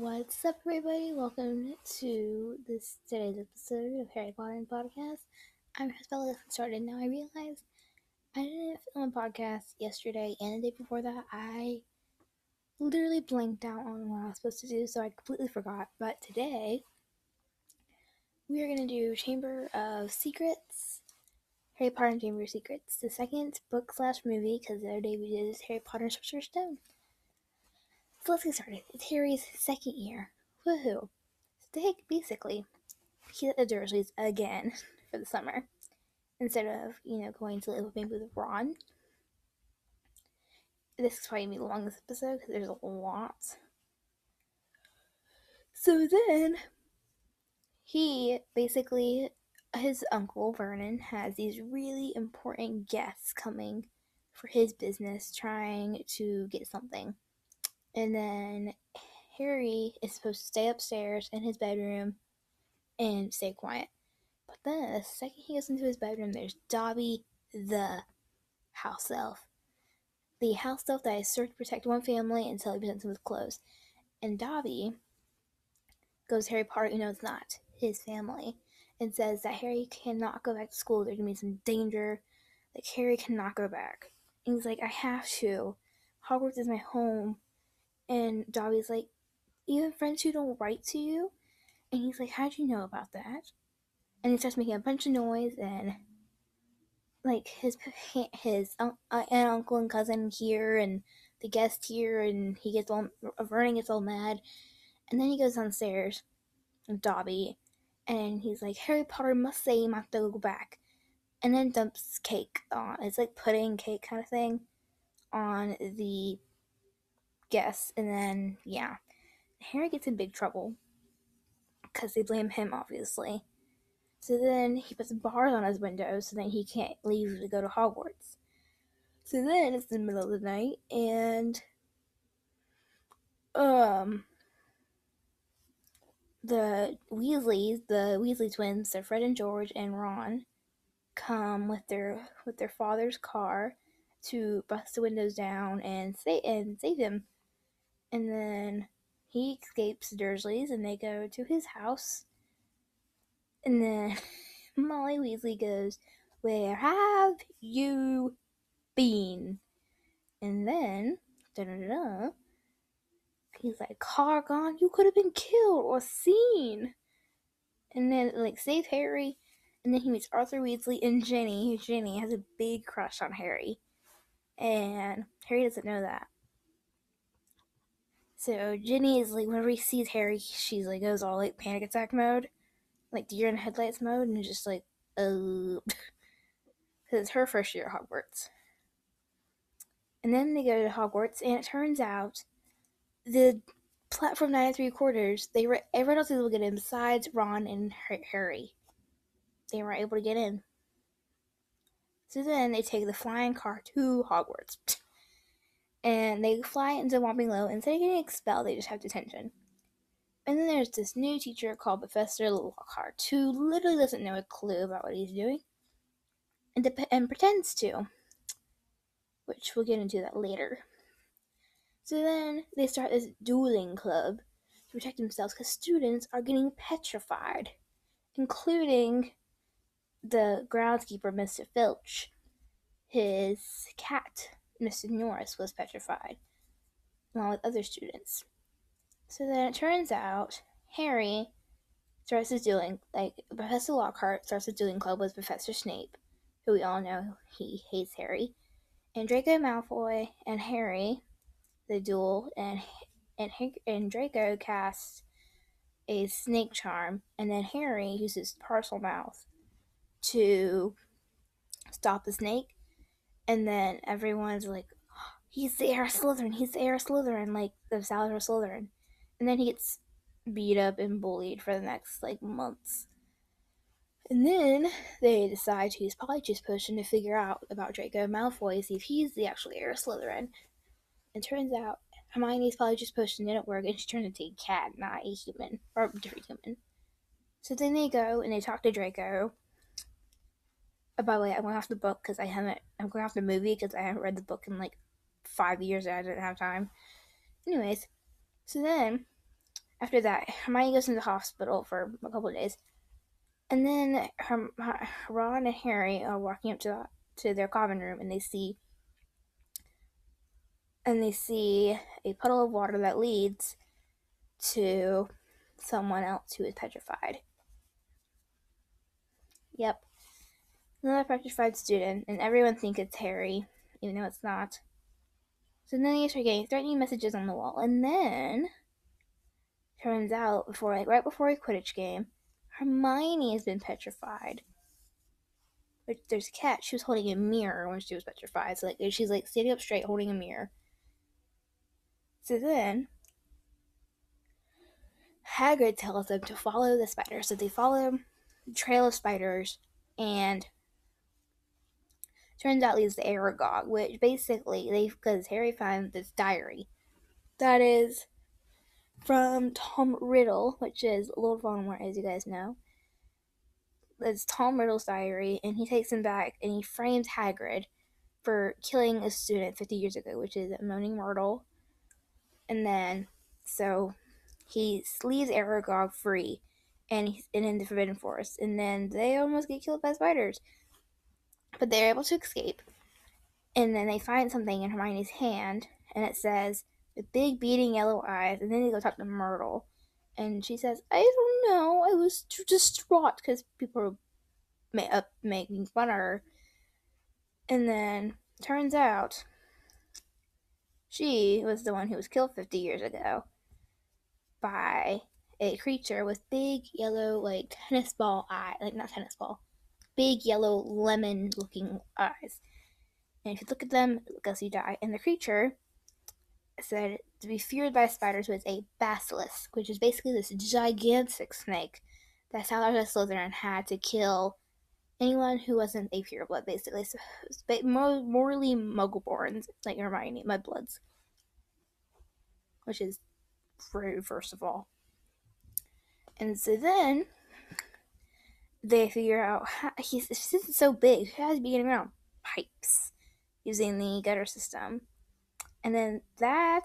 What's up, everybody? Welcome to this today's episode of Harry Potter and Podcast. I'm your host Bella. Started now. I realized I didn't film a podcast yesterday and the day before that. I literally blanked out on what I was supposed to do, so I completely forgot. But today we are gonna do Chamber of Secrets, Harry Potter and Chamber of Secrets, the second book slash movie. Because the other day we did Harry Potter and Sorcerer's Stone. Let's get started. It's Harry's second year. Woohoo. So they basically he's at the Dursleys again for the summer. Instead of, you know, going to live with maybe with Ron. This is probably gonna be the longest episode because there's a lot. So then he basically his uncle Vernon has these really important guests coming for his business trying to get something and then Harry is supposed to stay upstairs in his bedroom and stay quiet. But then the second he goes into his bedroom, there's Dobby the house elf. The house elf that is served to protect one family until he presents him with clothes. And Dobby goes Harry Potter, you know it's not his family, and says that Harry cannot go back to school. There's gonna be some danger. Like Harry cannot go back. And he's like, I have to. Hogwarts is my home. And Dobby's like, even friends who don't write to you? And he's like, how'd you know about that? And he starts making a bunch of noise and like his his uh, aunt, uncle and cousin hear and the guest hear and he gets all Vernon gets all mad and then he goes downstairs with Dobby and he's like Harry Potter must say he to go back and then dumps cake on it's like pudding cake kind of thing on the guess. And then, yeah, Harry gets in big trouble because they blame him, obviously. So then he puts bars on his windows so then he can't leave to go to Hogwarts. So then it's the middle of the night and um the Weasleys, the Weasley twins, so Fred and George and Ron, come with their with their father's car to bust the windows down and say and save him and then he escapes Dursley's and they go to his house. And then Molly Weasley goes, Where have you been? And then, da da da, he's like, Car gone, you could have been killed or seen. And then, like, save Harry. And then he meets Arthur Weasley and Ginny. Jenny has a big crush on Harry. And Harry doesn't know that. So Ginny is like, whenever he sees Harry, she's like goes all like panic attack mode, like deer in headlights mode, and just like, uh, because it's her first year at Hogwarts. And then they go to Hogwarts, and it turns out the platform nine and three quarters, they were everyone else was able to get in besides Ron and Harry. They were able to get in. So then they take the flying car to Hogwarts. and they fly into Whomping Willow. Instead of getting expelled, they just have detention. And then there's this new teacher called Professor Lockhart who literally doesn't know a clue about what he's doing and, de- and pretends to, which we'll get into that later. So then they start this dueling club to protect themselves because students are getting petrified, including the groundskeeper, Mr. Filch, his cat, Mr. Norris was petrified, along with other students. So then it turns out Harry starts his dueling, like Professor Lockhart starts a dueling club with Professor Snape, who we all know he hates Harry, and Draco Malfoy and Harry, the duel, and and and Draco casts a snake charm, and then Harry uses Parselmouth to stop the snake, and then everyone's like, he's the heir Slytherin, he's the heir Slytherin, like the Salazar Slytherin. And then he gets beat up and bullied for the next like months. And then they decide to use Polyjuice Potion to figure out about Draco Malfoy, see if he's the actual heir Slytherin. And turns out Hermione's Polyjuice Potion didn't work, and she turned into a cat, not a human, or a different human. So then they go and they talk to Draco, Oh, by the way, I'm the book because I haven't. I'm going off the movie because I haven't read the book in like five years and I didn't have time. Anyways, so then after that, Hermione goes into the hospital for a couple of days, and then her, Ron and Harry are walking up to to their common room, and they see and they see a puddle of water that leads to someone else who is petrified. Yep, another petrified student, and everyone thinks it's Harry, even though it's not. So then they start getting threatening messages on the wall, and then turns out before like right before a Quidditch game, Hermione has been petrified. But there's a cat. She was holding a mirror when she was petrified. So like she's like standing up straight, holding a mirror. So then Hagrid tells them to follow the spiders. So they follow the trail of spiders, and turns out leads to Aragog, which basically they because Harry finds this diary that is from Tom Riddle, which is Lord Voldemort, as you guys know. It's Tom Riddle's diary, and he takes him back and he frames Hagrid for killing a student 50 years ago, which is Moaning Myrtle. And then, so he leaves Aragog free and he's in the Forbidden Forest. And then they almost get killed by spiders. But they're able to escape. And then they find something in Hermione's hand, and it says, with big beating yellow eyes, and then they go talk to Myrtle, and she says, "I don't know, I was too distraught because people were ma- making fun of her." And then turns out she was the one who was killed 50 years ago by a creature with big yellow, like tennis ball eye, like not tennis ball, big yellow lemon looking eyes. And if you look at them, as you die. And the creature said to be feared by spiders was a basilisk, which is basically this gigantic snake that Salazar Slytherin had to kill anyone who wasn't a pureblood, basically. So, morally muggleborns, like Hermione, mudbloods. Which is rude, first of all. And so then they figure out how, he's this is so big, he has to be getting around? Pipes using the gutter system. And then that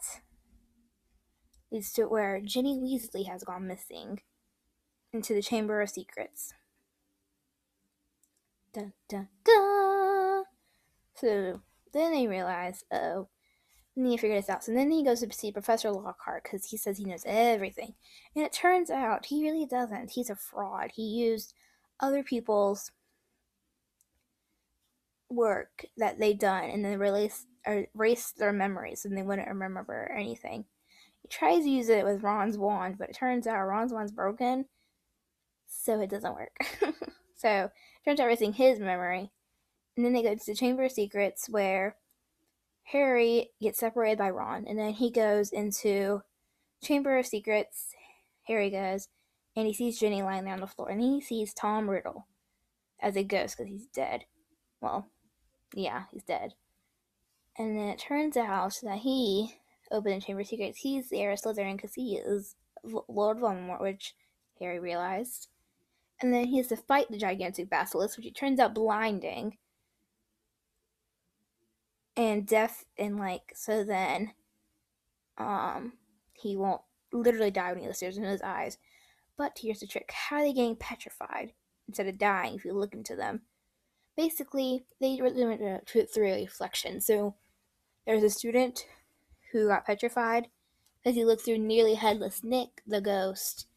leads to where Ginny Weasley has gone missing into the Chamber of Secrets. Dun dun dun! So then they realize, oh, need to figure this out. So then he goes to see Professor Lockhart because he says he knows everything. And it turns out he really doesn't. He's a fraud. He used other people's work that they done and then release erase their memories and they wouldn't remember anything. He tries to use it with Ron's wand, but it turns out Ron's wand's broken, so it doesn't work. so turns out erasing his memory. And then they go to the Chamber of Secrets where Harry gets separated by Ron, and then he goes into Chamber of Secrets. Harry goes, and he sees Ginny lying there on the floor, and he sees Tom Riddle as a ghost because he's dead. Well, yeah, he's dead. And then it turns out that he opened the Chamber of Secrets. He's the heir of Slytherin because he is Lord Voldemort, which Harry realized. And then he has to fight the gigantic basilisk, which it turns out blinding and deaf and like so then um he won't literally die when he looks in his eyes. But here's the trick. How are they getting petrified instead of dying if you look into them? Basically, they were went through a reflection. So there's a student who got petrified because he looked through nearly headless Nick, the ghost,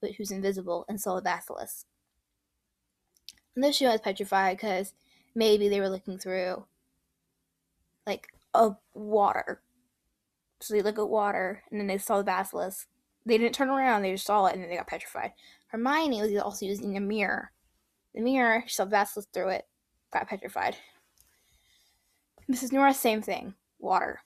but who's invisible, and saw the basilisk. And this student was petrified because maybe they were looking through like a water. So they look at water and then they saw the basilisk. They didn't turn around, they just saw it and then they got petrified. Hermione was also using a mirror. The mirror, she saw the basilisk through it, got petrified. Mrs. Norris, same thing water.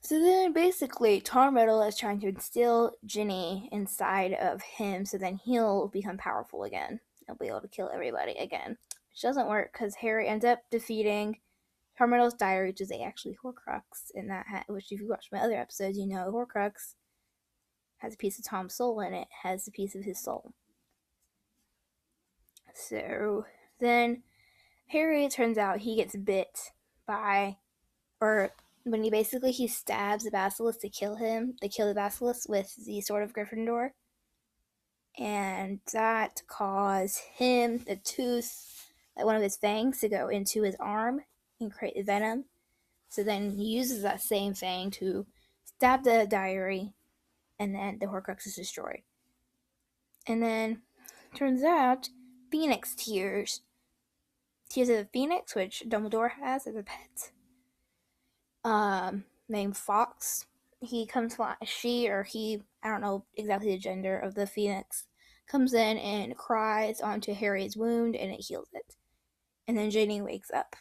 So then basically, Tom Riddle is trying to instill Ginny inside of him so then he'll become powerful again. He'll be able to kill everybody again. Which doesn't work because Harry ends up defeating Tom Riddle's diary, which is actually Horcrux in that hat, which if you watch my other episodes, you know Horcrux has a piece of Tom's soul in it, has a piece of his soul. So then Harry turns out he gets bit by or when he basically he stabs the basilisk to kill him, they kill the basilisk with the sword of Gryffindor, and that caused him the tooth, like one of his fangs, to go into his arm create the venom. So then he uses that same fang to stab the diary, and then the Horcrux is destroyed. And then turns out Phoenix tears. Tears of the Phoenix, which Dumbledore has as a pet. Um, named Fawkes. He comes fly she or he, I don't know exactly the gender of the Phoenix, comes in and cries onto Harry's wound and it heals it. And then Ginny wakes up.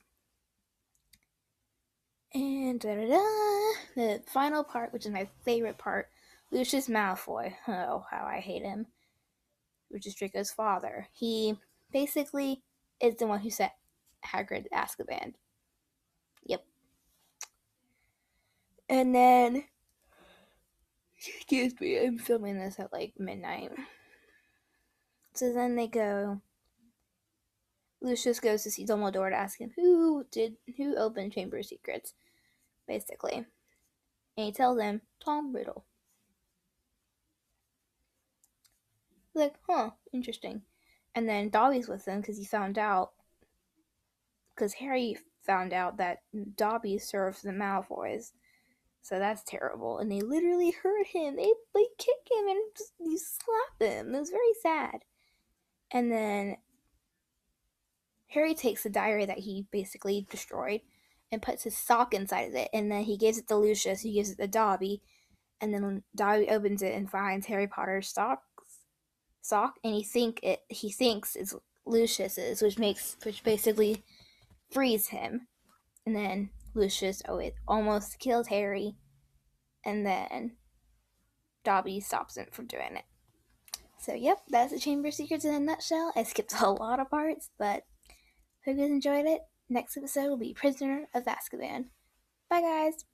And da da da, the final part, which is my favorite part, Lucius Malfoy. Oh, how I hate him. Which is Draco's father. He basically is the one who set Hagrid to Azkaban. Yep. And then, excuse me, I'm filming this at like midnight. So then they go. Lucius goes to see Dumbledore to ask him who did who opened Chamber of Secrets, basically, and he tells him Tom Riddle. Like, huh, interesting. And then Dobby's with them because he found out because Harry found out that Dobby serves the Malfoys. So that's terrible. And they literally hurt him. They like kick him and just, you slap him. It was very sad. And then Harry takes the diary that he basically destroyed and puts his sock inside of it. And then he gives it to Lucius, who gives it to Dobby. And then Dobby opens it and finds Harry Potter's socks, sock, and he think it he thinks it's Lucius's, which makes which basically frees him. And then Lucius oh, it almost kills Harry. And then Dobby stops him from doing it. So, yep, that's the Chamber of Secrets in a nutshell. I skipped a lot of parts, but hope you guys enjoyed it. Next episode will be Prisoner of Azkaban. Bye, guys.